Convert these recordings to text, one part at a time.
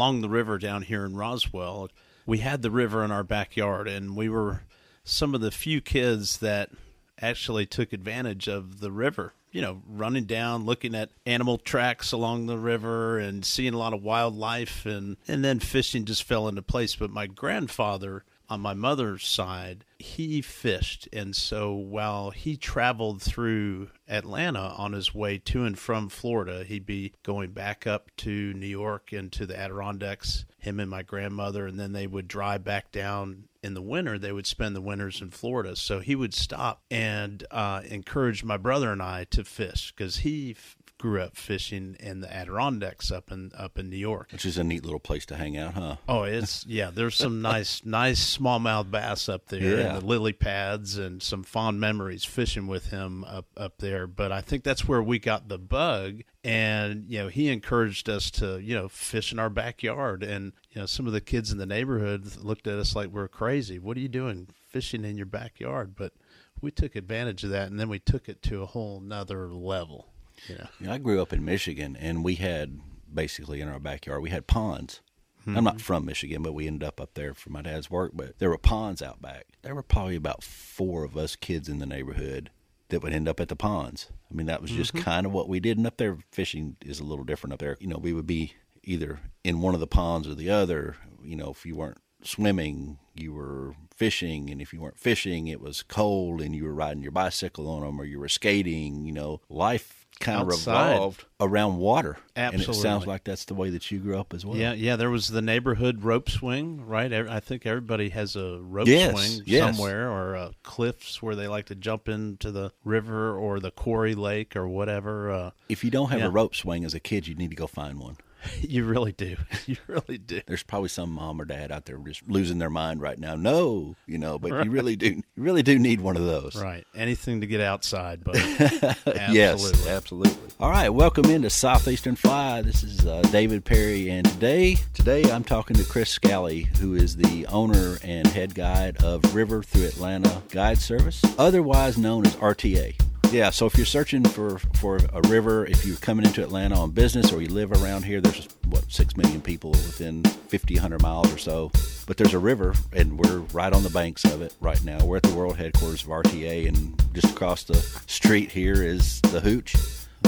along the river down here in Roswell. We had the river in our backyard, and we were some of the few kids that actually took advantage of the river. You know, running down, looking at animal tracks along the river, and seeing a lot of wildlife, and and then fishing just fell into place. But my grandfather on my mother's side, he fished. And so while he traveled through Atlanta on his way to and from Florida, he'd be going back up to New York and to the Adirondacks, him and my grandmother, and then they would drive back down in the winter. They would spend the winters in Florida. So he would stop and uh, encourage my brother and I to fish because he grew up fishing in the Adirondacks up in up in New York, which is a neat little place to hang out, huh? Oh, it's yeah. There's some nice nice smallmouth bass up there, yeah. and the lily pads, and some fond memories fishing with him up up there. But I think that's where we got the bug, and you know he encouraged us to you know fish in our backyard, and you know some of the kids in the neighborhood looked at us like we're crazy. What are you doing fishing in your backyard? But we took advantage of that, and then we took it to a whole nother level. Yeah. You know, I grew up in Michigan, and we had basically in our backyard we had ponds. Mm-hmm. I'm not mm-hmm. from Michigan, but we ended up up there for my dad's work. But there were ponds out back. There were probably about four of us kids in the neighborhood that would end up at the ponds. I mean, that was just mm-hmm. kind of what we did. And up there, fishing is a little different up there. You know, we would be either in one of the ponds or the other. You know, if you weren't swimming, you were fishing, and if you weren't fishing, it was cold, and you were riding your bicycle on them, or you were skating. You know, life kind Outside. of revolved around water. Absolutely. And it sounds like that's the way that you grew up as well. Yeah, yeah. There was the neighborhood rope swing, right? I think everybody has a rope yes, swing yes. somewhere, or uh, cliffs where they like to jump into the river or the quarry lake or whatever. Uh, if you don't have yeah. a rope swing as a kid, you need to go find one. You really do. You really do. There's probably some mom or dad out there just losing their mind right now. No, you know, but right. you really do. You really do need one of those. Right. Anything to get outside, but yes, absolutely. All right. Welcome into Southeastern Fly. This is uh, David Perry, and today, today I'm talking to Chris Scalley, who is the owner and head guide of River Through Atlanta Guide Service, otherwise known as RTA. Yeah, so if you're searching for for a river, if you're coming into Atlanta on business or you live around here, there's what six million people within 50, 100 miles or so. But there's a river, and we're right on the banks of it right now. We're at the world headquarters of RTA, and just across the street here is the Hooch,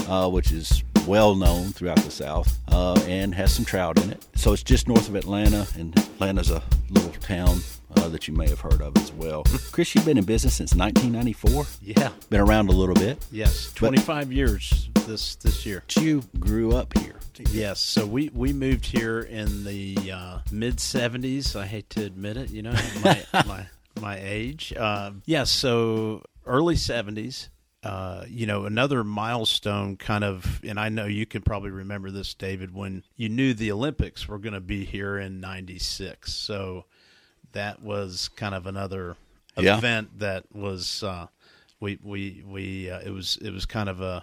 uh, which is well known throughout the South uh, and has some trout in it. So it's just north of Atlanta, and Atlanta's a little town uh, that you may have heard of as well. Chris, you've been in business since 1994. Yeah, been around a little bit. Yes, 25 but years this this year. You grew up here. Yes, so we we moved here in the uh, mid 70s. I hate to admit it, you know, my my, my age. Uh, yes, yeah, so early 70s. Uh, you know, another milestone kind of, and I know you can probably remember this, David, when you knew the Olympics were going to be here in 96. So that was kind of another yeah. event that was, uh, we, we, we, uh, it was, it was kind of a,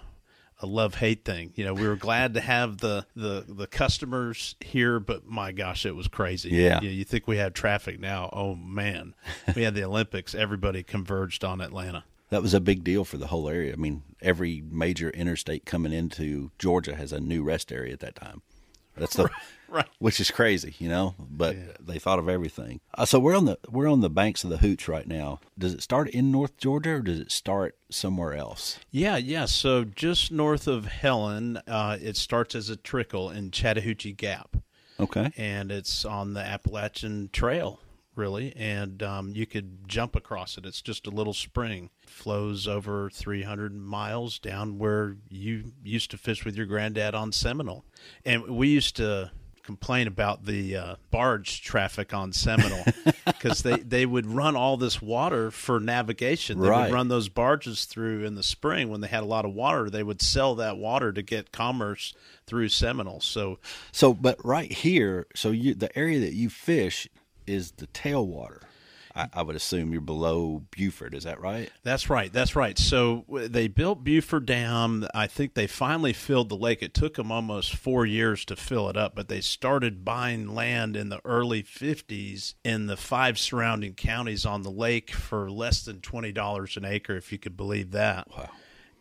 a love hate thing. You know, we were glad to have the, the, the customers here, but my gosh, it was crazy. Yeah. You, you think we have traffic now? Oh man, we had the Olympics. Everybody converged on Atlanta that was a big deal for the whole area. I mean, every major interstate coming into Georgia has a new rest area at that time. That's the right, which is crazy, you know. But yeah. they thought of everything. Uh, so we're on the we're on the banks of the Hooch right now. Does it start in North Georgia or does it start somewhere else? Yeah, yeah. So just north of Helen, uh, it starts as a trickle in Chattahoochee Gap. Okay, and it's on the Appalachian Trail really, and um, you could jump across it. It's just a little spring, flows over 300 miles down where you used to fish with your granddad on Seminole, and we used to complain about the uh, barge traffic on Seminole because they, they would run all this water for navigation. They right. would run those barges through in the spring when they had a lot of water. They would sell that water to get commerce through Seminole. So, so but right here, so you the area that you fish is the tailwater. I, I, would assume you're below Buford. Is that right? That's right. That's right. So they built Buford Dam. I think they finally filled the lake. It took them almost four years to fill it up, but they started buying land in the early 50s in the five surrounding counties on the lake for less than $20 an acre, if you could believe that. Wow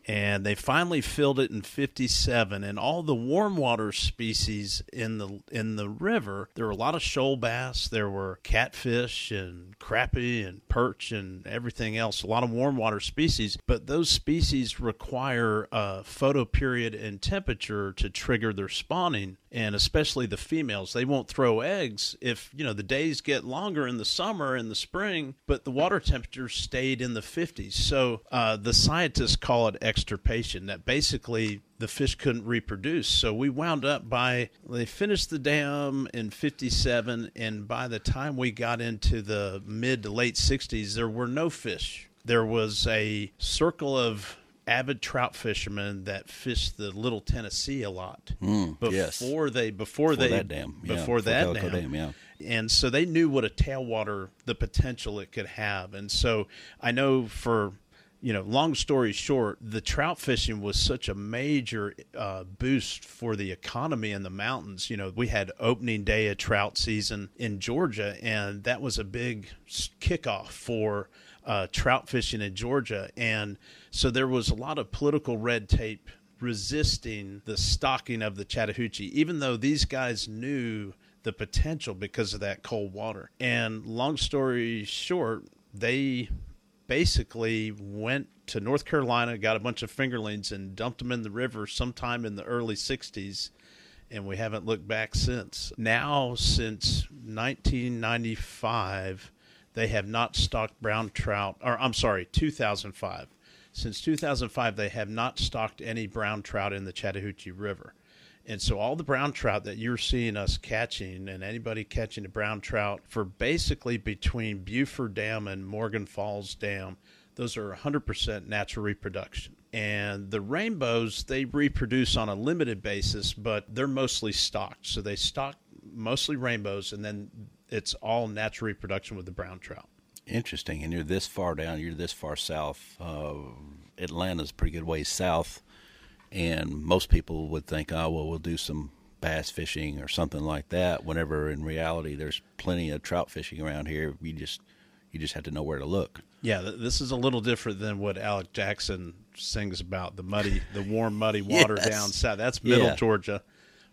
and they finally filled it in 57 and all the warm water species in the in the river there were a lot of shoal bass there were catfish and crappie and perch and everything else a lot of warm water species. But those species require a photoperiod and temperature to trigger their spawning. And especially the females they won't throw eggs if you know the days get longer in the summer and the spring but the water temperature stayed in the 50s so uh, the scientists call it extirpation that basically the fish couldn't reproduce so we wound up by they finished the dam in 57 and by the time we got into the mid to late 60s there were no fish there was a circle of avid trout fishermen that fished the Little Tennessee a lot mm, before yes. they before, before they that dam before, yeah, before that dam. dam. yeah. And so they knew what a tailwater the potential it could have. And so I know for you know, long story short, the trout fishing was such a major uh, boost for the economy in the mountains. You know, we had opening day of trout season in Georgia, and that was a big kickoff for uh, trout fishing in Georgia. And so there was a lot of political red tape resisting the stocking of the Chattahoochee, even though these guys knew the potential because of that cold water. And long story short, they basically went to North Carolina, got a bunch of fingerlings, and dumped them in the river sometime in the early 60s. And we haven't looked back since. Now, since 1995, they have not stocked brown trout, or I'm sorry, 2005. Since 2005, they have not stocked any brown trout in the Chattahoochee River. And so all the brown trout that you're seeing us catching and anybody catching a brown trout for basically between Buford Dam and Morgan Falls Dam, those are 100% natural reproduction. And the rainbows, they reproduce on a limited basis, but they're mostly stocked. So they stock mostly rainbows and then it's all natural reproduction with the brown trout. Interesting. And you're this far down, you're this far south. Uh, Atlanta's pretty good ways south and most people would think, oh, well, we'll do some bass fishing or something like that. Whenever in reality, there's plenty of trout fishing around here. You just you just have to know where to look. Yeah, this is a little different than what Alan Jackson sings about the muddy, the warm, muddy water yes. down south. That's middle yeah. Georgia,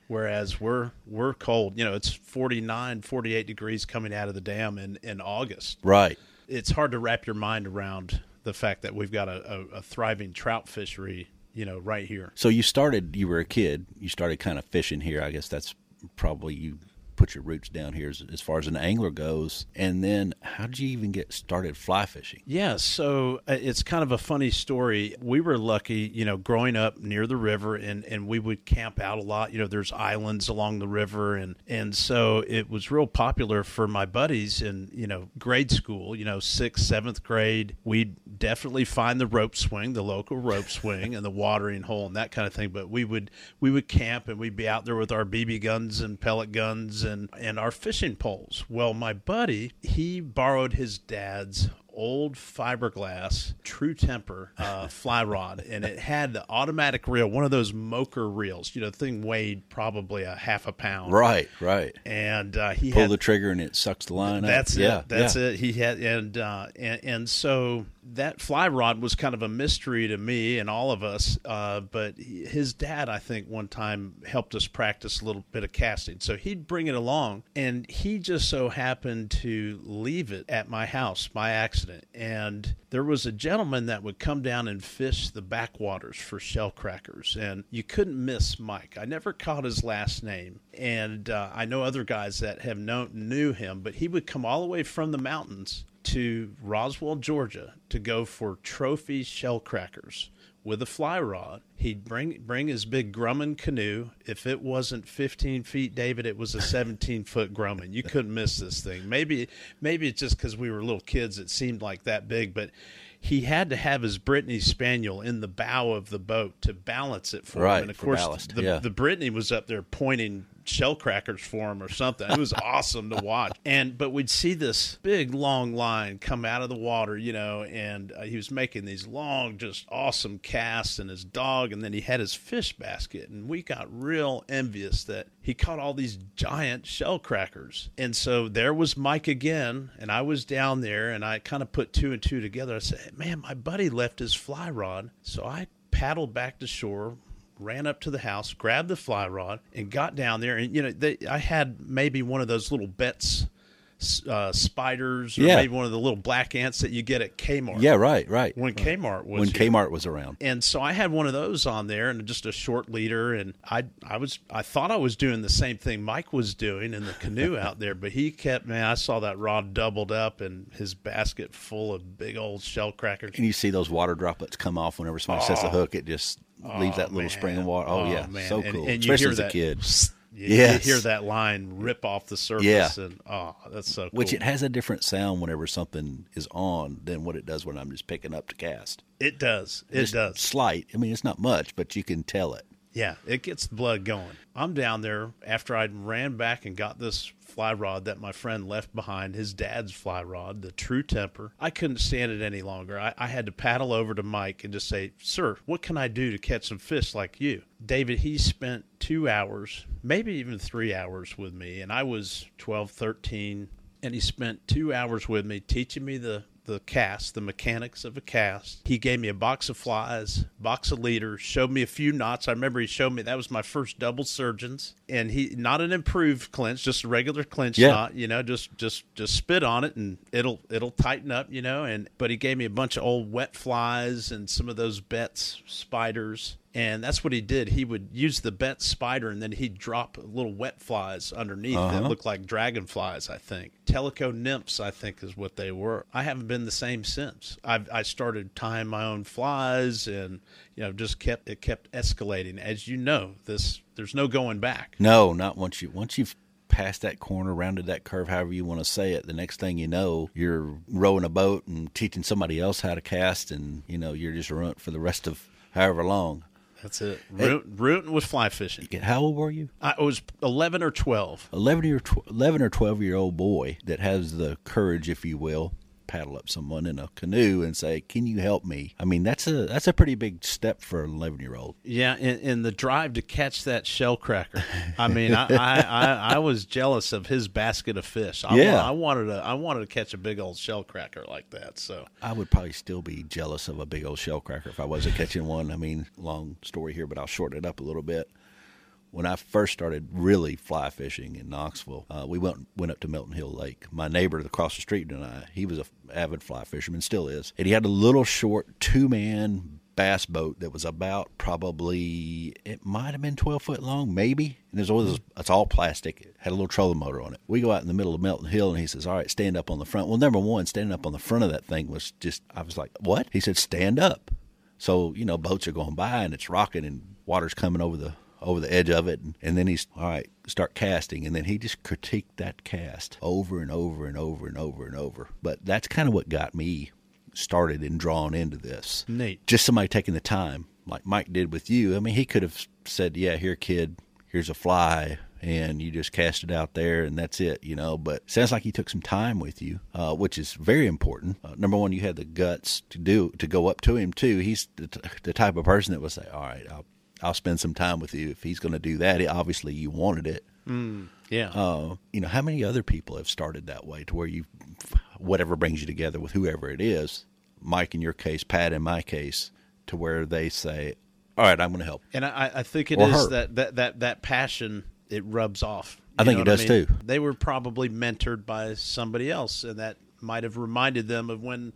whereas we're we're cold. You know, it's 49, 48 degrees coming out of the dam in in August. Right. It's hard to wrap your mind around the fact that we've got a, a, a thriving trout fishery you know, right here. So you started, you were a kid, you started kind of fishing here. I guess that's probably you put your roots down here as, as, far as an angler goes. And then, how did you even get started fly fishing? Yeah, so uh, it's kind of a funny story. We were lucky, you know, growing up near the river, and, and we would camp out a lot. You know, there's islands along the river, and and so it was real popular for my buddies in you know grade school. You know, sixth, seventh grade, we'd definitely find the rope swing, the local rope swing, and the watering hole and that kind of thing. But we would we would camp and we'd be out there with our BB guns and pellet guns and and our fishing poles. Well, my buddy, he borrowed his dad's old fiberglass True Temper uh, fly rod, and it had the automatic reel, one of those Moker reels. You know, the thing weighed probably a half a pound. Right, right. And uh, he pulled the trigger and it sucks the line. That's it. Yeah, that's yeah. it. He had and uh, and and so that fly rod was kind of a mystery to me and all of us. Uh, but his dad, I think, one time helped us practice a little bit of casting. So he'd bring it along, and he just so happened to leave it at my house by accident. And there was a gentleman that would come down and fish the backwaters for shell crackers, and you couldn't miss Mike. I never caught his last name, and uh, I know other guys that have known knew him, but he would come all the way from the mountains to Roswell, Georgia, to go for trophy shell crackers with a fly rod. He'd bring bring his big Grumman canoe. If it wasn't 15 feet, David, it was a 17 foot Grumman. You couldn't miss this thing. Maybe maybe it's just because we were little kids. It seemed like that big, but he had to have his Brittany Spaniel in the bow of the boat to balance it for right, him. And of course, ballast. the, yeah. the Brittany was up there pointing shell crackers for him or something. It was awesome to watch. And but we'd see this big long line come out of the water, you know, and uh, he was making these long, just awesome casts and his dog, and then he had his fish basket, and we got real envious that he caught all these giant shell crackers. And so there was Mike again, and I was down there, and I kind of put two and two together. I said, "Man, my buddy left his fly rod," so I paddled back to shore, ran up to the house, grabbed the fly rod, and got down there. And you know, they, I had maybe one of those little Betts uh, spiders or yeah. maybe one of the little black ants that you get at Kmart. Yeah, right, right. When Kmart was when here. Kmart was around, and so I had one of those on there and just a short leader, and I I was I thought I was doing the same thing Mike was doing in the canoe out there, but he kept man. I saw that rod doubled up and his basket full of big old shell crackers. And you see those water droplets come off whenever somebody oh. sets a hook. It just leaves that oh, little man. spring of water. Oh, oh yeah, man. so cool. And, and Especially as a kid. You, yes. you hear that line rip off the surface, yeah. and oh, that's so. Cool. Which it has a different sound whenever something is on than what it does when I'm just picking up to cast. It does. It does. Slight. I mean, it's not much, but you can tell it. Yeah, it gets the blood going. I'm down there after I ran back and got this fly rod that my friend left behind, his dad's fly rod, the True Temper. I couldn't stand it any longer. I, I, had to paddle over to Mike and just say, Sir, what can I do to catch some fish like you? David, he spent two hours, maybe even three hours with me, and I was 12, 13, and he spent two hours with me teaching me the the cast, the mechanics of a cast. He gave me a box of flies, box of leaders, showed me a few knots. I remember he showed me that was my first double surgeons, and he not an improved clinch, just a regular clinch yeah. knot. You know, just just just spit on it and it'll it'll tighten up. You know, and but he gave me a bunch of old wet flies and some of those Betts spiders and that's what he did. He would use the Betts spider, and then he'd drop little wet flies underneath uh-huh. that looked like dragonflies. I think Tellico nymphs, I think, is what they were. I haven't been the same since. I've, I started tying my own flies, and you know, just kept it kept escalating. As you know, this there's no going back. No, not once you once you've passed that corner, rounded that curve, however you want to say it, the next thing you know, you're rowing a boat and teaching somebody else how to cast, and you know, you're just ruined for the rest of however long. That's it. Root, rooting with fly fishing. How old were you? I was eleven or twelve. Eleven or tw- eleven or twelve year old boy that has the courage, if you will, paddle up someone in a canoe and say, "Can you help me?" I mean, that's a that's a pretty big step for an eleven year old. Yeah, and the drive to catch that shell cracker. I mean, I, I, I, I, was jealous of his basket of fish. I, yeah, I wanted to I wanted to catch a big old shell cracker like that. So I would probably still be jealous of a big old shell cracker if I wasn't catching one. I mean, long story here, but I'll shorten it up a little bit when I first started really fly fishing in Knoxville, uh, we went went up to Melton Hill Lake. My neighbor across the street and I, he was a avid fly fisherman, still is, and he had a little short two man bass boat that was about probably it might have been 12 foot long maybe. And it's all it's all plastic. It had a little trolling motor on it. We go out in the middle of melton hill and he says all right stand up on the front. Well number one standing up on the front of that thing was just i was like what? He said stand up. So you know boats are going by and it's rocking and water's coming over the over the edge of it. And, and then he's, all right, start casting. And then he just critiqued that cast over and over and over and over and over. But that's kind of what got me started and drawn into this. Neat. Just somebody taking the time, like Mike did with you. I mean, he could have said, yeah, here, kid, here's a fly. And you just cast it out there, and that's it, you know. But sounds like he took some time with you, uh, which is very important. Uh, number one, you had the guts to do to go up to him too. He's the, t- the type of person that will say, "All right, I'll I'll spend some time with you. If he's going to do that, obviously you wanted it. Mm, yeah. Uh, you know, how many other people have started that way to where you, whatever brings you together with whoever it is, Mike in your case, Pat in my case, to where they say, all right, I'm going to help. And I, I think it or is that, that, that, that passion, it rubs off. I think it does I mean? too. They were probably mentored by somebody else, and that might have reminded them of when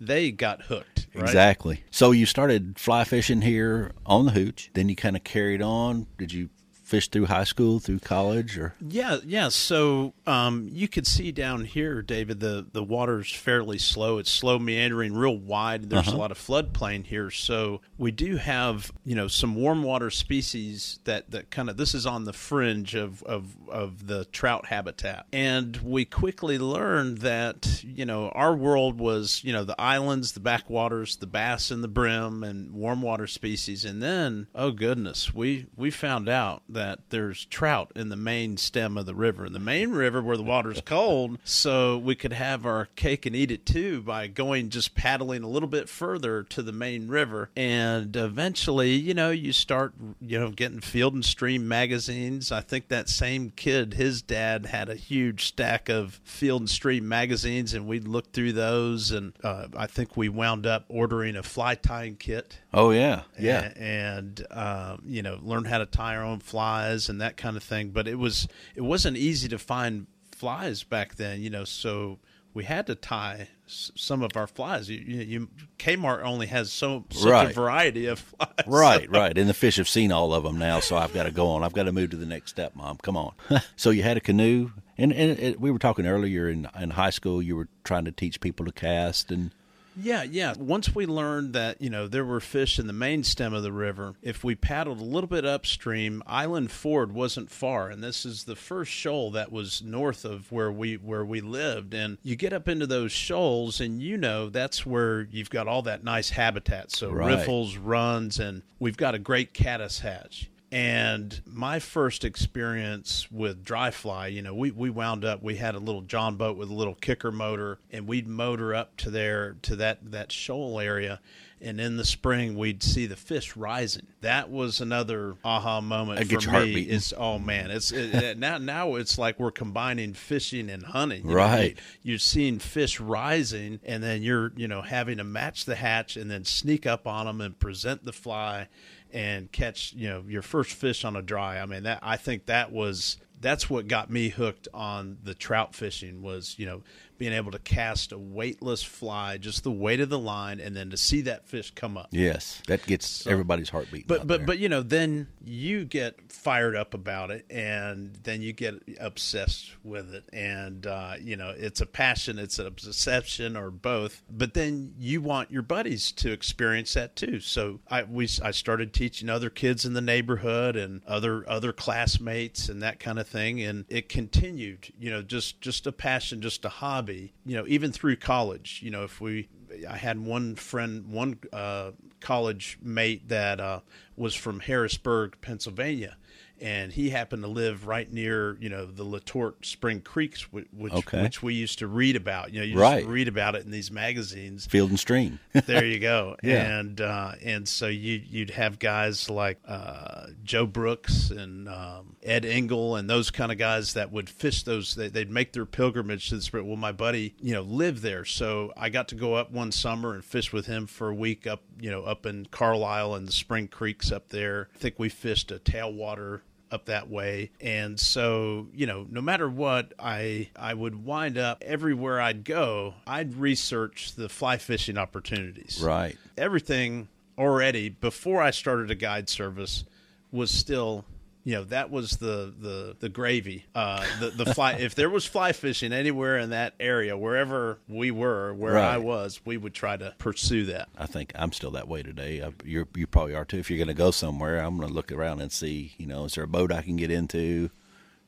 they got hooked. Right? Exactly. So you started fly fishing here on the Hooch. Then you kind of carried on. Did you fish through high school, through college, or yeah, yeah. So um, you could see down here, David, the the water's fairly slow. It's slow meandering, real wide. There's uh-huh. a lot of floodplain here, so we do have you know some warm water species that that kind of this is on the fringe of of of the trout habitat, and we quickly learned that you know our world was you know the islands, the backwaters, the bass and the brim, and warm water species, and then oh goodness, we we found out that that there's trout in the main stem of the river. In the main river where the water's cold, so we could have our cake and eat it too by going just paddling a little bit further to the main river. And eventually, you know, you start, you know, getting field and stream magazines. I think that same kid, his dad had a huge stack of field and stream magazines, and we'd look through those. And uh, I think we wound up ordering a fly tying kit Oh yeah, yeah, and, and um, you know, learn how to tie our own flies and that kind of thing. But it was it wasn't easy to find flies back then, you know. So we had to tie some of our flies. You, you, you Kmart only has so such right. a variety of flies. Right, right. And the fish have seen all of them now, so I've got to go on. I've got to move to the next step, Mom. Come on. so you had a canoe, and and it, we were talking earlier in in high school. You were trying to teach people to cast and yeah, yeah. Once we learned that, you know, there were fish in the main stem of the river, if we paddled a little bit upstream, Island Ford wasn't far, and this is the first shoal that was north of where we where we lived. And you get up into those shoals and you know that's where you've got all that nice habitat. So right. riffles, runs, and we've got a great caddis hatch. And my first experience with dry fly, you know, we, we wound up, we had a little John boat with a little kicker motor, and we'd motor up to there, to that, that shoal area. And in the spring, we'd see the fish rising. That was another aha moment that for me. It's oh man, it's it, now now it's like we're combining fishing and hunting. You right, know, you, you're seeing fish rising, and then you're you know having to match the hatch and then sneak up on them and present the fly and catch you know your first fish on a dry. I mean that I think that was that's what got me hooked on the trout fishing was you know being able to cast a weightless fly, just the weight of the line, and then to see that fish come up. Yes, that gets so, everybody's heartbeat. But but there. but you know, then you get fired up about it, and then you get obsessed with it, and uh, you know, it's a passion, it's an obsession, or both. But then you want your buddies to experience that too. So I we I started teaching other kids in the neighborhood and other other classmates and that kind of thing, and it continued. You know, just just a passion, just a hobby you know, even through college. You know, if we, I had one friend, one uh, college mate that uh, was from Harrisburg, Pennsylvania, and he happened to live right near you know the Letort Spring Creeks, which okay. which we used to read about. You know, you right. read about it in these magazines. Field and Stream. there you go. yeah. And uh, and so you you'd have guys like uh, Joe Brooks and um, Ed Engel and those kind of guys that would fish those. They, would make their pilgrimage to the spring. Well, my buddy, you know, lived there, so I got to go up one summer and fish with him for a week up, you know, up in Carlisle and the Spring Creeks up there. I think we fished a tailwater up that way. And so, you know, no matter what, I I would wind up everywhere I'd go, I'd research the fly fishing opportunities. Right. Everything already before I started a guide service was still you know that was the the the gravy uh the the fly if there was fly fishing anywhere in that area wherever we were where right. i was we would try to pursue that. I think i'm still that way today. I, you you probably are too. If you're going to go somewhere i'm going to look around and see you know is there a boat i can get into?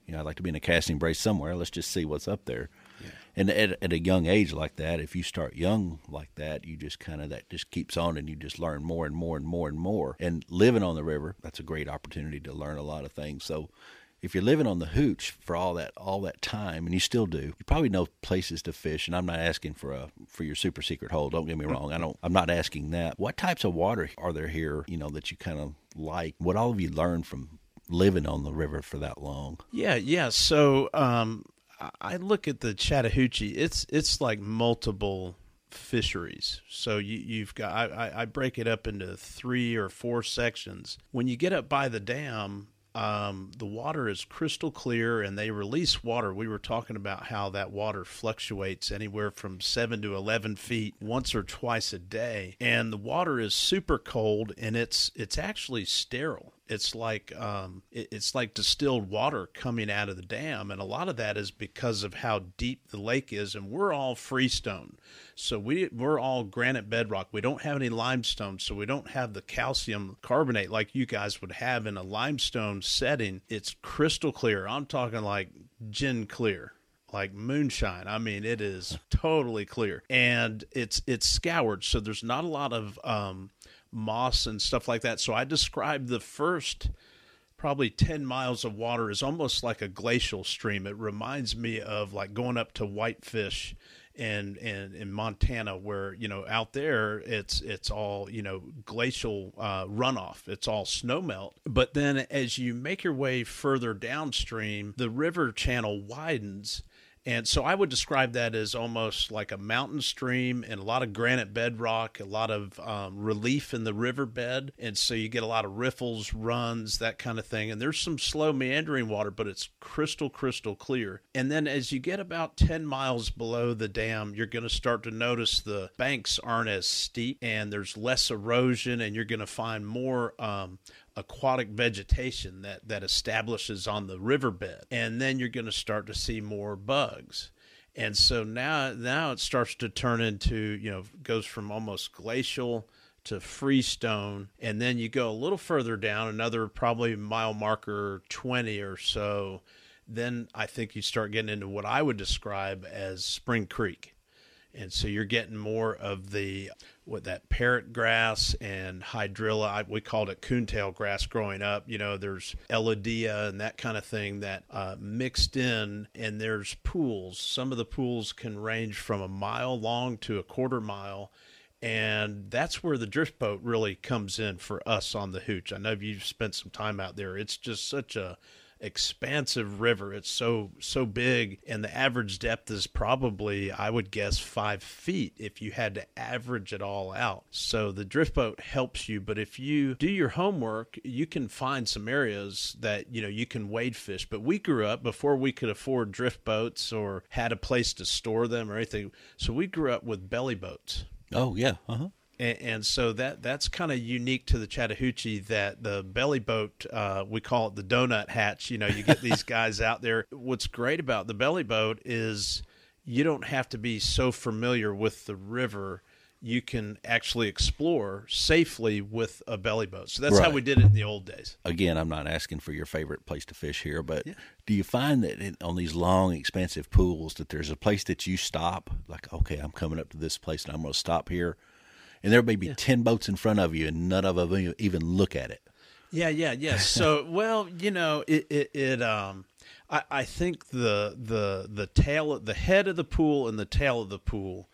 You know i'd like to be in a casting brace somewhere. Let's just see what's up there and at, at a young age like that, if you start young like that, you just kind of that just keeps on, and you just learn more and more and more and more. And living on the river, that's a great opportunity to learn a lot of things. So if you're living on the hooch for all that all that time, and you still do, you probably know places to fish. And I'm not asking for a for your super secret hole. Don't get me wrong. I don't. I'm not asking that. What types of water are there here? You know that you kind of like. What all of you learned from living on the river for that long? Yeah, yeah. So um, I look at the Chattahoochee. It's it's like multiple fisheries. So you, you've got I, I break it up into three or four sections. When you get up by the dam, um, the water is crystal clear and they release water. We were talking about how that water fluctuates anywhere from seven to 11 feet once or twice a day. And the water is super cold and it's, it's actually sterile it's like um, it, it's like distilled water coming out of the dam, and a lot of that is because of how deep the lake is, and we're all freestone, so we we're all granite bedrock. We don't have any limestone, so we don't have the calcium carbonate like you guys would have in a limestone setting. It's crystal clear. I'm talking like gin clear like moonshine. I mean, it is totally clear, and it's it's scoured, so there's not a lot of um, moss and stuff like that. So I described the first probably 10 miles of water is almost like a glacial stream. It reminds me of like going up to Whitefish in, in, in Montana where, you know, out there it's, it's all, you know, glacial uh, runoff. It's all snowmelt. But then as you make your way further downstream, the river channel widens And so I would describe that as almost like a mountain stream and a lot of granite bedrock, a lot of um, relief in the riverbed. And so you get a lot of riffles, runs, that kind of thing. And there's some slow meandering water, but it's crystal, crystal clear. And then as you get about 10 miles below the dam, you're going to start to notice the banks aren't as steep and there's less erosion, and you're going to find more um, aquatic vegetation that, that establishes on the riverbed. And then you're going to start to see more bugs. And so now now it starts to turn into, you know, goes from almost glacial to freestone. And then you go a little further down, another probably mile marker 20 or so. Then I think you start getting into what I would describe as Spring Creek and so you're getting more of the what that parrot grass and hydrilla I, we called it coontail grass growing up. You know there's elodea and that kind of thing that uh, mixed in and there's pools. Some of the pools can range from a mile long to a quarter mile and that's where the drift boat really comes in for us on the hooch. I know you've spent some time out there. It's just such a expansive river. It's so so big, and the average depth is probably, I would guess, five feet if you had to average it all out. So the drift boat helps you, but if you do your homework, you can find some areas that you know you can wade fish. But we grew up before we could afford drift boats or had a place to store them or anything. So we grew up with belly boats. Oh yeah, uh huh. And, and, so that that's kind of unique to the Chattahoochee that the belly boat uh, we call it the donut hatch. You know, you get these guys out there. What's great about the belly boat is you don't have to be so familiar with the river. You can actually explore safely with a belly boat. So that's right. how we did it in the old days. Again, I'm not asking for your favorite place to fish here, but yeah. do you find that in, on these long, expansive pools that there's a place that you stop? Like, okay, I'm coming up to this place and I'm going to stop here and there may be yeah. 10 boats in front of you and none of them even look at it. Yeah, yeah, yeah. So, well, you know, it, it, it um, I, I think the, the, the tail, the head of the pool and the tail of the pool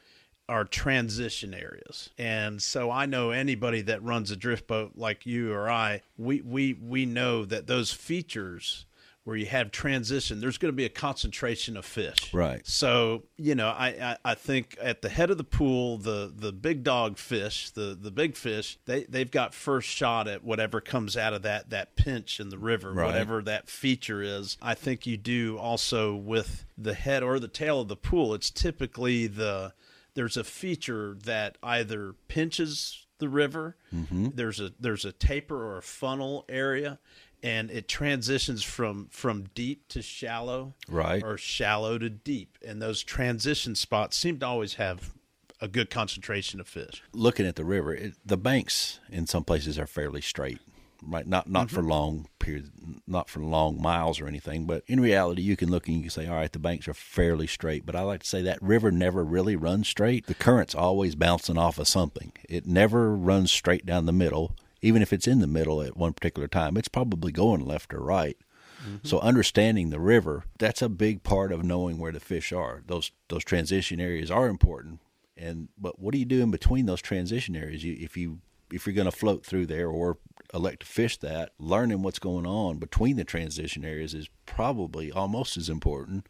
are transition areas. And so I know anybody that runs a drift boat like you or I, we, we, we know that those features where you have transition, there's going to be a concentration of fish. Right. So you know, I, I, I think at the head of the pool, the the big dog fish, the the big fish, they they've got first shot at whatever comes out of that that pinch in the river, right. whatever that feature is. I think you do also with the head or the tail of the pool. It's typically the there's a feature that either pinches the river. Mm-hmm. There's a there's a taper or a funnel area, and it transitions from from deep to shallow, right, or shallow to deep, and those transition spots seem to always have a good concentration of fish. Looking at the river, it, the banks in some places are fairly straight, right? Not not mm-hmm. for long periods, not for long miles or anything, but in reality, you can look and you can say, all right, the banks are fairly straight. But I like to say that river never really runs straight. The current's always bouncing off of something. It never runs straight down the middle even if it's in the middle at one particular time, it's probably going left or right. Mm-hmm. So understanding the river, that's a big part of knowing where the fish are. Those those transition areas are important. And but what do you do in between those transition areas? You, if you if you're going to float through there or elect to fish that, learning what's going on between the transition areas is probably almost as important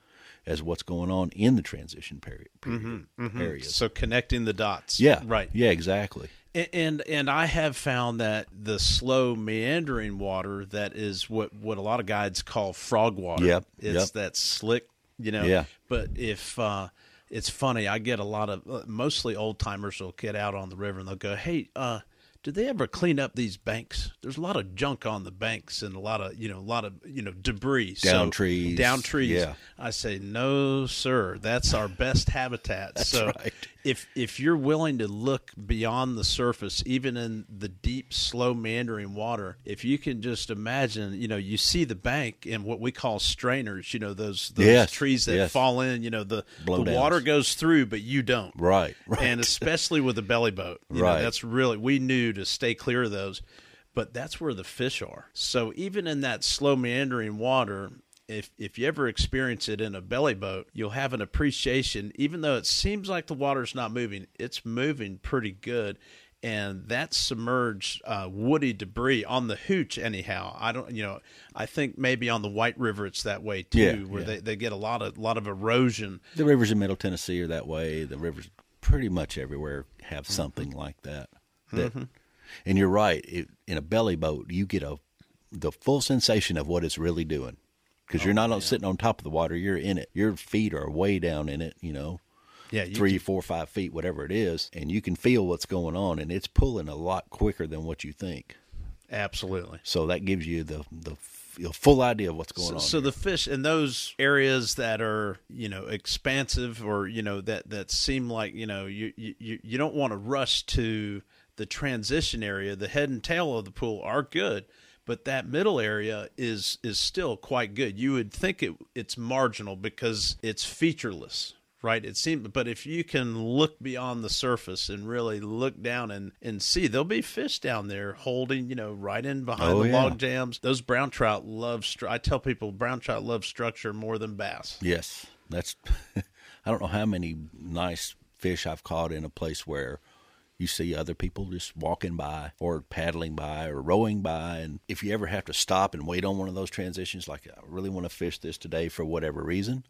as what's going on in the transition period, period mm-hmm, mm-hmm. areas. So connecting the dots. Yeah. Right. Yeah, exactly. And and I have found that the slow meandering water that is what what a lot of guides call frog water. Yep. It's yep. that slick, you know. Yeah. But if uh, it's funny, I get a lot of uh, mostly old timers will get out on the river and they'll go, "Hey, uh, did they ever clean up these banks? There's a lot of junk on the banks and a lot of you know a lot of you know debris, down so, trees, down trees. Yeah, I say no, sir. That's our best habitat. That's so right. If if you're willing to look beyond the surface, even in the deep, slow meandering water, if you can just imagine, you know, you see the bank and what we call strainers. You know those those yes, trees that yes. fall in. You know the Blow the water goes through, but you don't. Right, right. And especially with a belly boat, right. Know, that's really we knew to stay clear of those. But that's where the fish are. So even in that slow meandering water, if if you ever experience it in a belly boat, you'll have an appreciation. Even though it seems like the water's not moving, it's moving pretty good. and that submerged uh, woody debris on the hooch anyhow i don't you know i think maybe on the white river it's that way too yeah, where yeah. They, they get a lot of lot of erosion the rivers in middle tennessee are that way the rivers pretty much everywhere have mm-hmm. something like that that mm-hmm. and you're right it, in a belly boat you get a the full sensation of what it's really doing because oh, you're not yeah. sitting on top of the water you're in it your feet are way down in it you know yeah, three, can, four, five feet, whatever it is, and you can feel what's going on, and it's pulling a lot quicker than what you think. Absolutely. So that gives you the the full idea of what's going so, on. So here. the fish in those areas that are you know expansive or you know that that seem like you know you you you don't want to rush to the transition area. The head and tail of the pool are good but that middle area is is still quite good. You would think it it's marginal because it's featureless, right it seems but if you can look beyond the surface and really look down and and see there'll be fish down there holding you know right in behind oh, the yeah. log jams those brown trout love stru- i tell people brown trout love structure more than bass yes that's i don't know how many nice fish i've caught in a place where you see other people just walking by or paddling by or rowing by. And if you ever have to stop and wait on one of those transitions, like I really want to fish this today for whatever reason,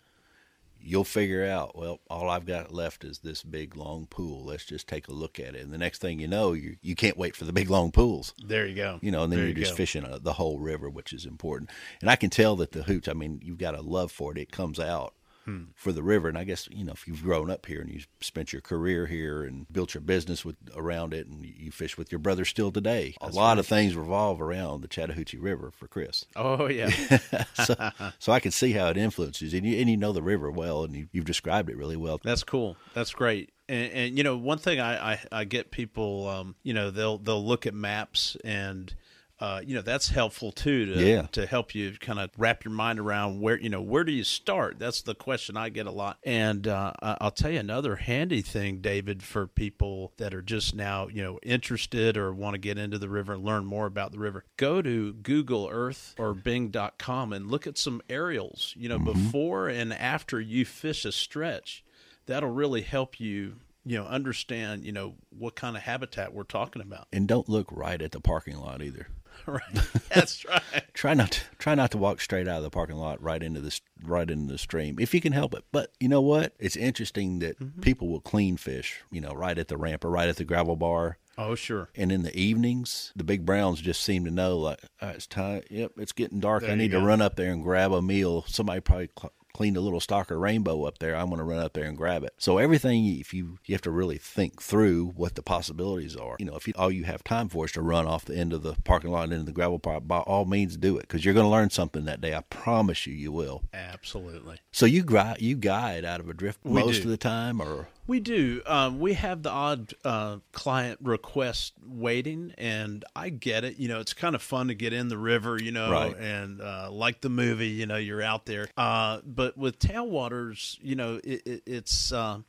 you'll figure out, well, all I've got left is this big long pool. Let's just take a look at it. And the next thing you know, you you can't wait for the big long pools. There you go. You know, and then there you're you just go. fishing uh, the whole river, which is important. And I can tell that the hooch, I mean, you've got a love for it. It comes out hmm. for the river. And I guess you know if you've grown up here and you've spent your career here and built your business with around it, and you fish with your brother still today, That's a lot right. of things revolve around the Chattahoochee River for Chris. Oh yeah. so, so I can see how it influences, and you and you know the river well, and you, you've described it really well. That's cool. That's great. And, and, you know one thing I, I, I get people um, you know they'll they'll look at maps and uh, you know that's helpful too to yeah. to help you kind of wrap your mind around where you know where do you start? That's the question i get a lot. And uh, i'll tell you another handy thing david for people that are just now you know interested or want to get into the river and learn more about the river go to google earth or bing.com and look at some aerials you know mm-hmm. before and after you fish a stretch. That'll really help you you know understand you know what kind of habitat we're talking about. And don't look right at the parking lot either right. That's right. try not to, try not to walk straight out of the parking lot right into this right into the stream if you can help it. But you know what? It's interesting that mm-hmm. people will clean fish, you know, right at the ramp or right at the gravel bar. Oh, sure. And in the evenings, the big browns just seem to know, like, it's time. Yep, it's getting dark. There I need to run up there and grab a meal. Somebody probably cl- cleaned a little stocker rainbow up there. I'm going to run up there and grab it. So everything, if you you have to really think through what the possibilities are. You know, if you, all you have time for is to run off the end of the parking lot into the gravel park, by all means do it because you're going to learn something that day. I promise you, you will. Absolutely. So you guide you guide out of a drift we most do. of the time, or we do. Um, we have the odd uh, client request waiting, and I get it. You know, it's kind of fun to get in the river, you know, right. and uh, like the movie, you know, you're out there. Uh, but with tailwaters, you know, it, it, it's uh,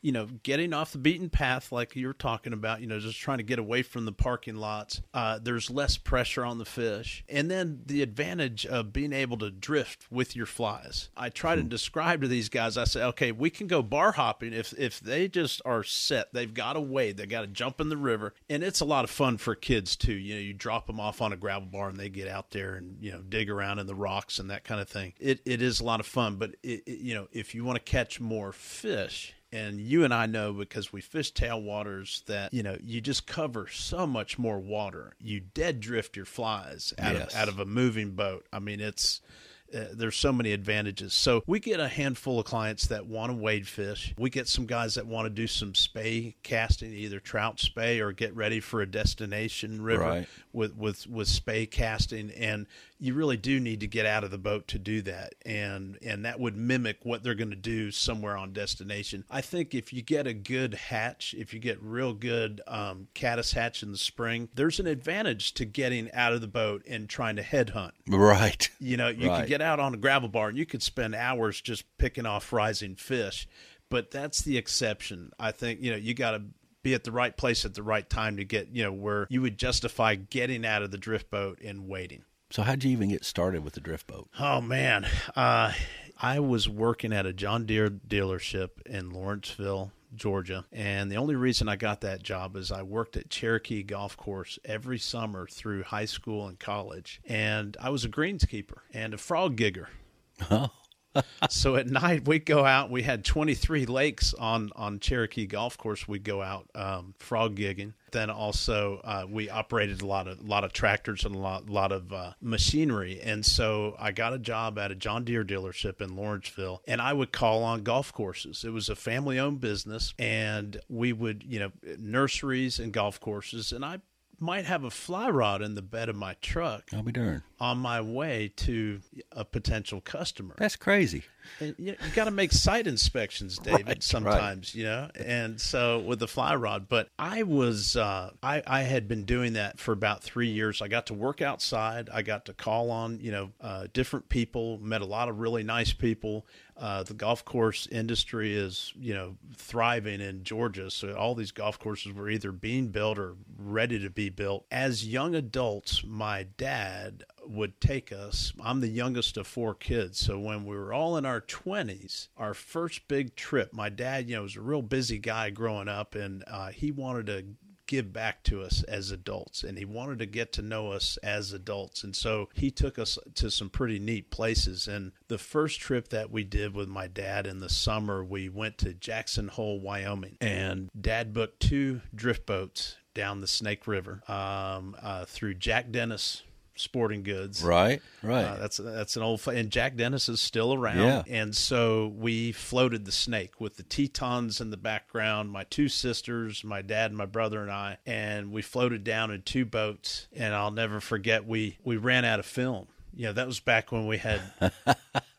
you know, getting off the beaten path, like you were talking about, you know, just trying to get away from the parking lots. Uh, there's less pressure on the fish. And then the advantage of being able to drift with your flies. I try to hmm. describe to these guys, I say, okay, we can go bar hopping if, if they just are set. They've got to wade, they got to jump in the river. And it's a lot of fun for kids too. You know, you drop them off on a gravel bar and they get out there and, you know, dig around in the rocks and that kind of thing. It, it is a lot of fun. But, it, it, you know, if you want to catch more fish, and you and I know because we fish tailwaters that you know you just cover so much more water. You dead drift your flies out yes. of out of a moving boat. I mean, it's uh, there's so many advantages. So we get a handful of clients that want to wade fish. We get some guys that want to do some spey casting, either trout spey or get ready for a destination river right. with with with spey casting. And you really do need to get out of the boat to do that, and and that would mimic what they're going to do somewhere on destination. I think if you get a good hatch, if you get real good um, caddis hatch in the spring, there's an advantage to getting out of the boat and trying to headhunt. Right. You know, you right. could get out on a gravel bar and you could spend hours just picking off rising fish, but that's the exception. I think you know you got to be at the right place at the right time to get you know where you would justify getting out of the drift boat and waiting. So how'd you even get started with the drift boat? Oh man, uh, I was working at a John Deere dealership in Lawrenceville, Georgia. And the only reason I got that job is I worked at Cherokee Golf Course every summer through high school and college. And I was a greenskeeper and a frog gigger. Oh so at night we'd go out. We had 23 lakes on on Cherokee Golf Course. We'd go out um, frog gigging. Then also uh, we operated a lot of lot of tractors and a lot lot of uh, machinery. And so I got a job at a John Deere dealership in Lawrenceville, and I would call on golf courses. It was a family owned business, and we would you know nurseries and golf courses, and I might have a fly rod in the bed of my truck. I'll be darned. On my way to a potential customer. That's crazy. And, you, know, you got to make site inspections, David. Right, sometimes, right. you know, and so with the fly rod. But I was, uh, I, I had been doing that for about three years. I got to work outside. I got to call on, you know, uh, different people. Met a lot of really nice people. Uh, the golf course industry is, you know, thriving in Georgia. So all these golf courses were either being built or ready to be built. As young adults, my dad would take us. I'm the youngest of four kids. So when we were all in our 20s, our first big trip, my dad, you know, was a real busy guy growing up and uh, he wanted to give back to us as adults and he wanted to get to know us as adults and so he took us to some pretty neat places and the first trip that we did with my dad in the summer we went to Jackson Hole Wyoming and dad booked two drift boats down the Snake River um, uh, through Jack Dennis Sporting Goods. Right, right. Uh, that's that's an old and Jack Dennis is still around. Yeah. And so we floated the snake with the Tetons in the background. My two sisters, my dad, my brother, and I, and we floated down in two boats. And I'll never forget we we ran out of film. You know, that was back when we had.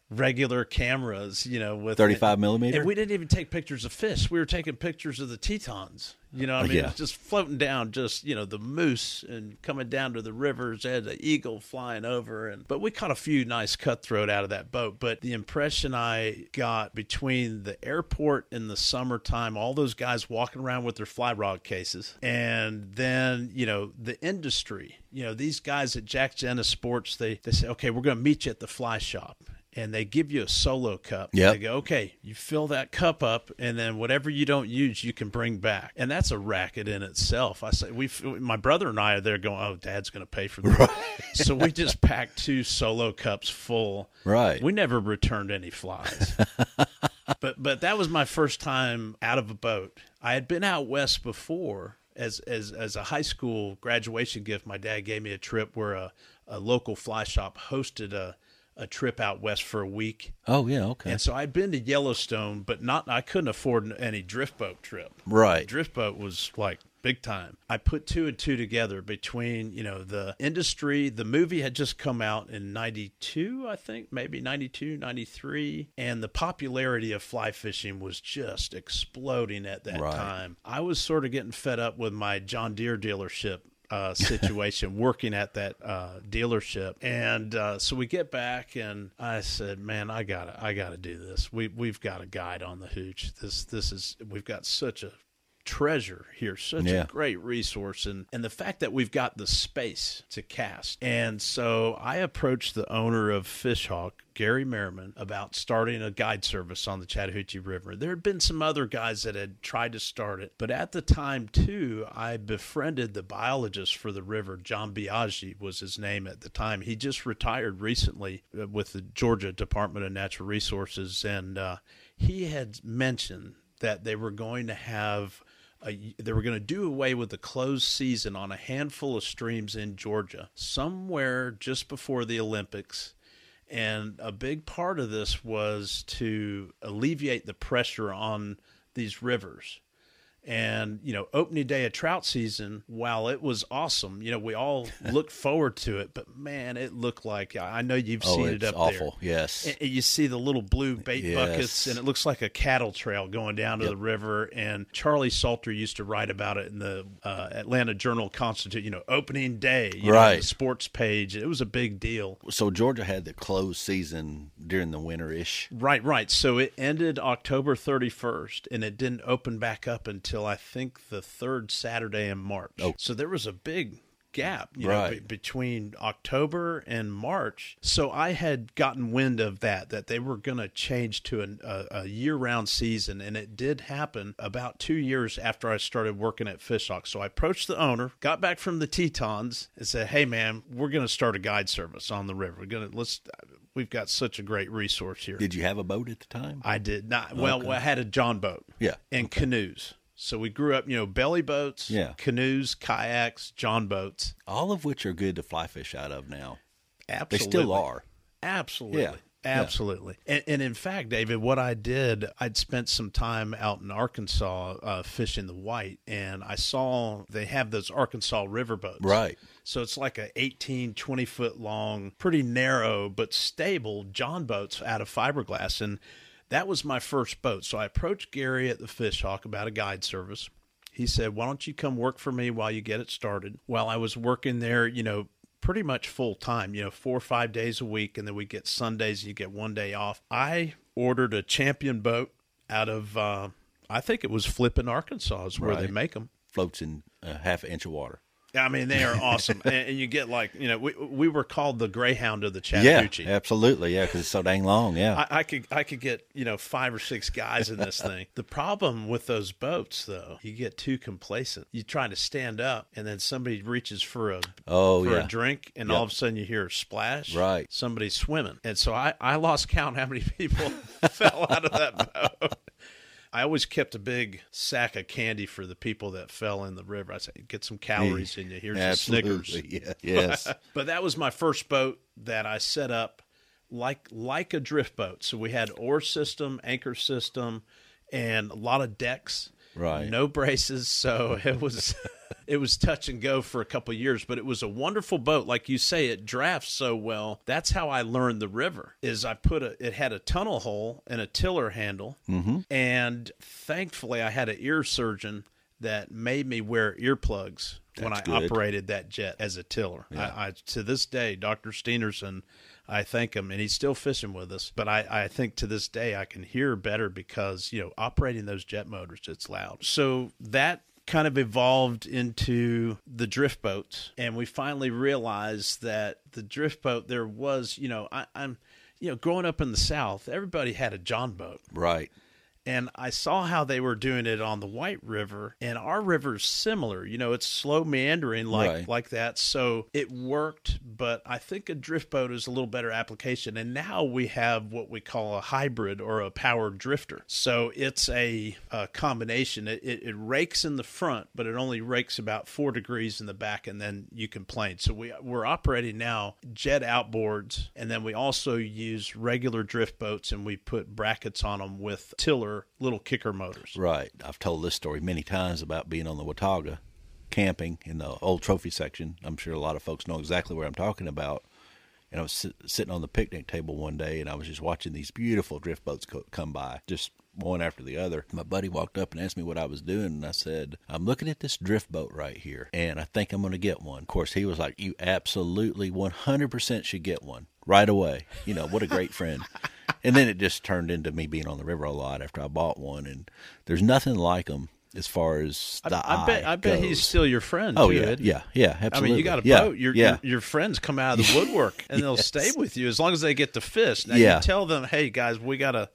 regular cameras, you know, with 35 millimeter. And we didn't even take pictures of fish. We were taking pictures of the Tetons. You know, I uh, mean, yeah. just floating down, just you know, the moose and coming down to the rivers. Had the eagle flying over, and but we caught a few nice cutthroat out of that boat. But the impression I got between the airport in the summertime, all those guys walking around with their fly rod cases, and then you know the industry. You know, these guys at Jack Dennis Sports, they they say, okay, we're going to meet you at the fly shop and they give you a solo cup. Yeah. They go, okay, you fill that cup up, and then whatever you don't use, you can bring back. And that's a racket in itself. I say, we, my brother and I are there going, oh, Dad's going to pay for that. Right. so we just packed two solo cups full. Right. We never returned any flies. but but that was my first time out of a boat. I had been out west before. As, as as a high school graduation gift, my dad gave me a trip where a, a local fly shop hosted a a trip out west for a week. Oh yeah, okay. And so I'd been to Yellowstone, but not I couldn't afford any drift boat trip. Right. drift boat was like big time. I put two and two together between, you know, the industry, the movie had just come out in 92, I think, maybe 92, 93, and the popularity of fly fishing was just exploding at that right. time. I was sort of getting fed up with my John Deere dealership uh, situation working at that uh, dealership. And uh, so we get back, and I said, "Man, I gotta, I gotta do this. We we've got a guide on the hooch. This this is we've got such a treasure here, such yeah. a great resource, and and the fact that we've got the space to cast. And so I approached the owner of Fishhawk, Gary Merriman, about starting a guide service on the Chattahoochee River. There had been some other guys that had tried to start it, but at the time too, I befriended the biologist for the river, John Biagi was his name at the time. He just retired recently uh, with the Georgia Department of Natural Resources, and uh, he had mentioned that they were going to have a, they were going to do away with the closed season on a handful of streams in Georgia, somewhere just before the Olympics. And a big part of this was to alleviate the pressure on these rivers. And, you know, opening day of trout season, while it was awesome, you know, we all looked forward to it, but man, it looked like I know you've oh, seen it up awful. there. Yes. And you see the little blue bait yes. buckets, and it looks like a cattle trail going down to yep. the river. And Charlie Salter used to write about it in the uh, Atlanta Journal Constitution, you know, opening day, right. Know, sports page. It was a big deal. So Georgia had the closed season during the winter ish. Right, right. So it ended October 31st, and it didn't open back up until until I think the third Saturday in March. Oh. So there was a big gap you right. know, b- between October and March. So I had gotten wind of that, that they were going to change to an, a, a year round season. And it did happen about two years after I started working at Fishhawk. So I approached the owner, got back from the Tetons, and said, Hey, man, we're going to start a guide service on the river. We're going to, let's, we've got such a great resource here. Did you have a boat at the time? I did not. Well. I had a John boat. Yeah. And okay. canoes. So we grew up, you know, belly boats, yeah. canoes, kayaks, John boats. All of which are good to fly fish out of now. Absolutely. They still are. Absolutely. Yeah. Absolutely. Yeah. And, and, in fact, David, what I did, I'd spent some time out in Arkansas uh, fishing the white, and I saw they have those Arkansas river boats. Right. So it's like a 18, 20 foot long, pretty narrow, but stable John boats out of fiberglass. And that was my first boat. So I approached Gary at the Fishhawk about a guide service. He said, Why don't you come work for me while you get it started? While I was working there, you know, pretty much full time, you know, four or five days a week, and then we get Sundays and you get one day off. I ordered a champion boat out of, uh, I think it was Flippin, Arkansas, is where right. they make them. Floats in a half inch of water. I mean, they are awesome, and, and, you get like you know, we we were called the Greyhound of the Chattahoochee. Yeah, absolutely, yeah, because it's so dang long. Yeah, I, I, could I could get you know five or six guys in this thing. The problem with those boats, though, you get too complacent. You try to stand up, and then somebody reaches for a oh for yeah. a drink, and Yep. all of a sudden you hear a splash. Right. somebody's swimming, and so I I lost count how many people fell out of that boat. I always kept a big sack of candy for the people that fell in the river. I said, get some calories in you. Here's your Snickers. Yeah, yes. but that was my first boat that I set up like like a drift boat. So we had oar system, anchor system, and a lot of decks. Right. No braces, so it was it was touch and go for a couple years, but it was a wonderful boat. Like you say, it drafts so well. That's how I learned the river. Is I put a it had a tunnel hull and a tiller handle, Mhm. and thankfully I had an ear surgeon that made me wear earplugs when I good. operated that jet as a tiller. Yeah. I, I to this day, Doctor Steenerson. I thank him, and he's still fishing with us. But I, I think to this day I can hear better because you know operating those jet motors, it's loud. So that kind of evolved into the drift boats, and we finally realized that the drift boat there was, you know, I, I'm, you know, growing up in the South, everybody had a John boat, Right. And I saw how they were doing it on the White River, and our river's similar. You know, it's slow meandering like Right. like that, so it worked. But I think a drift boat is a little better application. And now we have what we call a hybrid or a powered drifter. So it's a, a combination. It, it, it rakes in the front, but it only rakes about four degrees in the back, and then you can plane. So we we're operating now jet outboards, and then we also use regular drift boats, and we put brackets on them with tiller little kicker motors. Right. I've told this story many times about being on the Watauga camping in the old trophy section. I'm sure a lot of folks know exactly where I'm talking about. And I was sit- sitting on the picnic table one day and I was just watching these beautiful drift boats co- come by, just one after the other. My buddy walked up and asked me what I was doing. And I said, I'm looking at this drift boat right here and I think I'm going to get one. Of course, he was like, You absolutely 100% should get one right away. You know, what a great friend. and then it just turned into me being on the river a lot after I bought one. And there's nothing like them as far as the I, I bet I bet goes. he's still your friend. Oh yeah, yeah, yeah, I mean, you got a yeah, boat. Your, yeah, your your friends come out of the woodwork and they'll stay with you as long as they get to fish. Now Yeah. you tell them, hey guys, we got to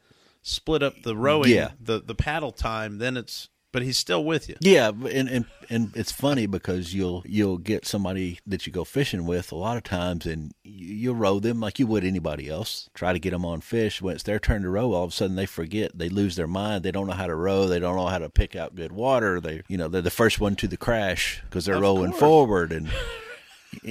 split up the rowing, Yeah. the the paddle time. Then it's, but he's still with you. Yeah, and, and and it's funny because you'll you'll get somebody that you go fishing with a lot of times, and you- you'll row them like you would anybody else. Try to get them on fish. When it's their turn to row, all of a sudden they forget. They lose their mind. They don't know how to row. They don't know how to pick out good water. They you know they're the first one to the crash because they're Of rolling course. forward and.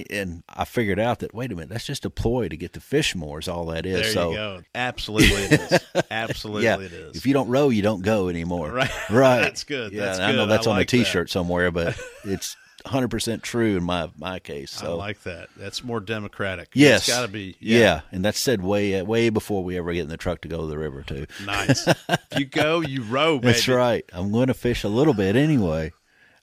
And I figured out that wait a minute, that's just a ploy to get to fish more. Is all that is. There so you go. Absolutely, it is. Absolutely, yeah, it is. if you don't row, you don't go anymore. Right. right. That's good. Yeah, That's and I know that's I on like a T-shirt somewhere, but it's 100 percent true in my my case. So I like that. That's more democratic. yes, it's got to be. Yeah. Yeah, and that's said way way before we ever get in the truck to go to the river too. nice. if you go, you row. Baby. That's right. I'm going to fish a little bit anyway.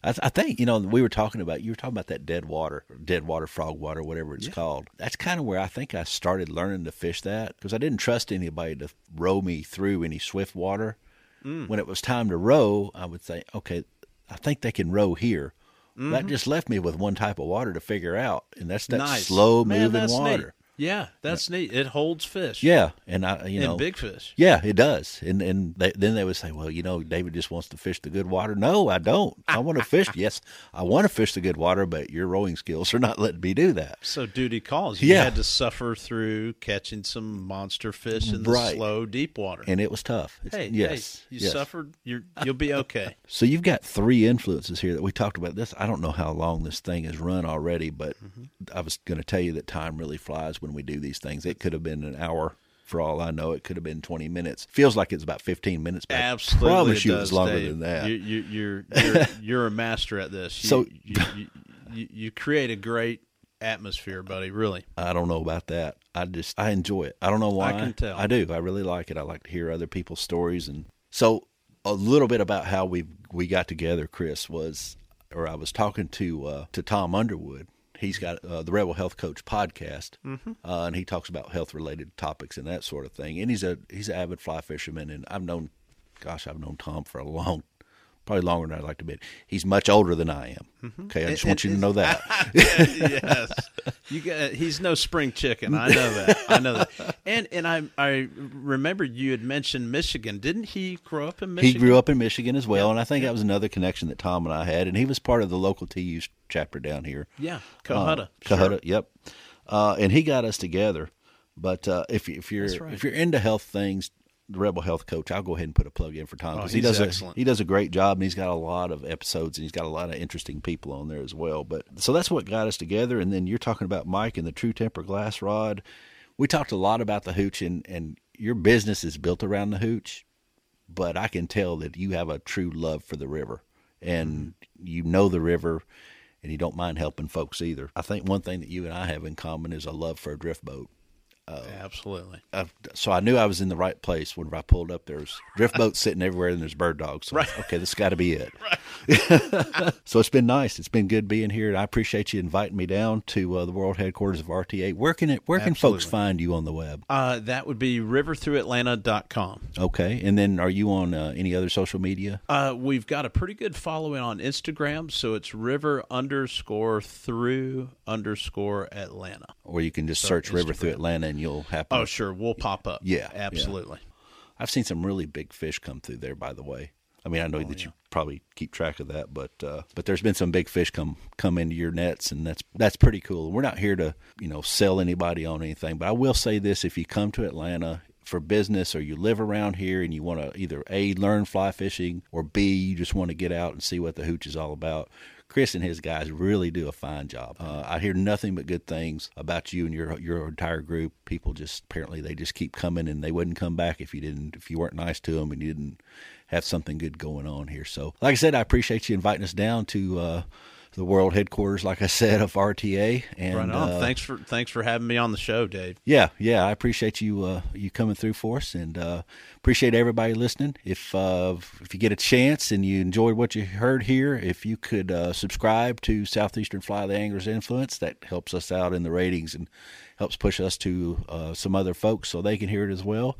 I, I think you know we were talking about you were talking about that dead water, dead water, frog water, whatever it's called. That's kind of where I think I started learning to fish that because I didn't trust anybody to row me through any swift water. Mm. When it was time to row, I would say, okay, I think they can row here. Mm-hmm. That just left me with one type of water to figure out, and that's that nice. slow moving water. Neat. Yeah, that's neat. It holds fish. Yeah, and I, you know, big fish. Yeah, it does. And and they, then they would say, well, you know, David just wants to fish the good water. No, I don't. I want to fish. Yes, I want to fish the good water, but your rowing skills are not letting me do that. So duty calls. You yeah. had to suffer through catching some monster fish in the right. slow deep water, and it was tough. It's, hey, yes, hey, you yes. suffered. You're you'll be okay. so you've got three influences here that we talked about. This I don't know how long this thing has run already, but mm-hmm. I was going to tell you that time really flies when we do these things it could have been an hour. For all I know, it could have been 20 minutes. Feels like it's about 15 minutes. But Absolutely, I promise you, does, it's longer Dave. than that. You, you, you're you're you're a master at this. You, so you, you, you create a great atmosphere, buddy. Really. I don't know about that. I just I enjoy it. I don't know why. I can tell. I do. I really like it. I like to hear other people's stories, and so a little bit about how we we got together. Chris was, or I was talking to uh, to Tom Underwood, he's got uh, the Rebel Health Coach podcast, mm-hmm. uh, and he talks about health related topics and that sort of thing. And he's a he's an avid fly fisherman, and I've known, gosh, I've known Tom for a long probably longer than I'd like to admit. He's much older than I am. Mm-hmm. Okay, I just it, want you to know that. yes, you got, he's no spring chicken. I know that. I know that. And and I I remember you had mentioned Michigan. Didn't he grow up in Michigan? He grew up in Michigan as well, yeah. and I think yeah. that was another connection that Tom and I had. And he was part of the local TU chapter down here. Yeah, Cohutta. Uh, Cohutta. Sure. Yep. Uh, and he got us together. But uh, if if you're right. if you're into health things, the Rebel Health Coach, I'll go ahead and put a plug in for Tom because oh, he does excellent. a, he does a great job and he's got a lot of episodes and he's got a lot of interesting people on there as well. But so that's what got us together. And then you're talking about Mike and the True Temper Glass Rod. We talked a lot about the hooch and, and your business is built around the hooch, but I can tell that you have a true love for the river and mm-hmm. you know the river and you don't mind helping folks either. I think one thing that you and I have in common is a love for a drift boat. Uh, Absolutely. Uh, so I knew I was in the right place whenever I pulled up. There's drift boats sitting everywhere, and there's bird dogs. So, right. Okay, this got to be it. Right. so it's been nice. It's been good being here, and I appreciate you inviting me down to uh, the world headquarters of RTA. Where can it? Where can folks find you on the web? Uh, that would be riverthroughatlanta.com. Okay, and then are you on uh, any other social media? Uh, we've got a pretty good following on Instagram, so it's river underscore through underscore Atlanta. Or you can just so search Instagram. River Through Atlanta and you'll happen. Oh, sure, we'll pop up. Yeah, absolutely. Yeah. I've seen some really big fish come through there. By the way, I mean I know oh, that yeah. you probably keep track of that, but uh, but there's been some big fish come come into your nets, and that's that's pretty cool. We're not here to you know sell anybody on anything, but I will say this: if you come to Atlanta for business or you live around here and you want to either a learn fly fishing or b you just want to get out and see what the hooch is all about Chris and his guys really do a fine job. Uh, I hear nothing but good things about you and your your entire group. People just apparently they just keep coming, and they wouldn't come back if you didn't if you weren't nice to them and you didn't have something good going on here. So, like I said, I appreciate you inviting us down to. Uh, the world headquarters, like I said, of RTA. And right uh, thanks for thanks for having me on the show, Dave. Yeah, yeah, I appreciate you uh, you coming through for us, and uh, appreciate everybody listening. If uh, if you get a chance and you enjoyed what you heard here, if you could uh, subscribe to Southeastern Fly the Angler's Influence, that helps us out in the ratings and helps push us to uh, some other folks so they can hear it as well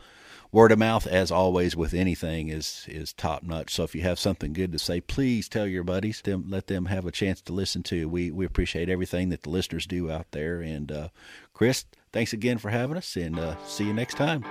word of mouth, as always with anything, is is top notch. So if you have something good to say, please tell your buddies. Them, let them have a chance to listen to. We we appreciate everything that the listeners do out there. And uh, Chris, thanks again for having us, and uh, see you next time.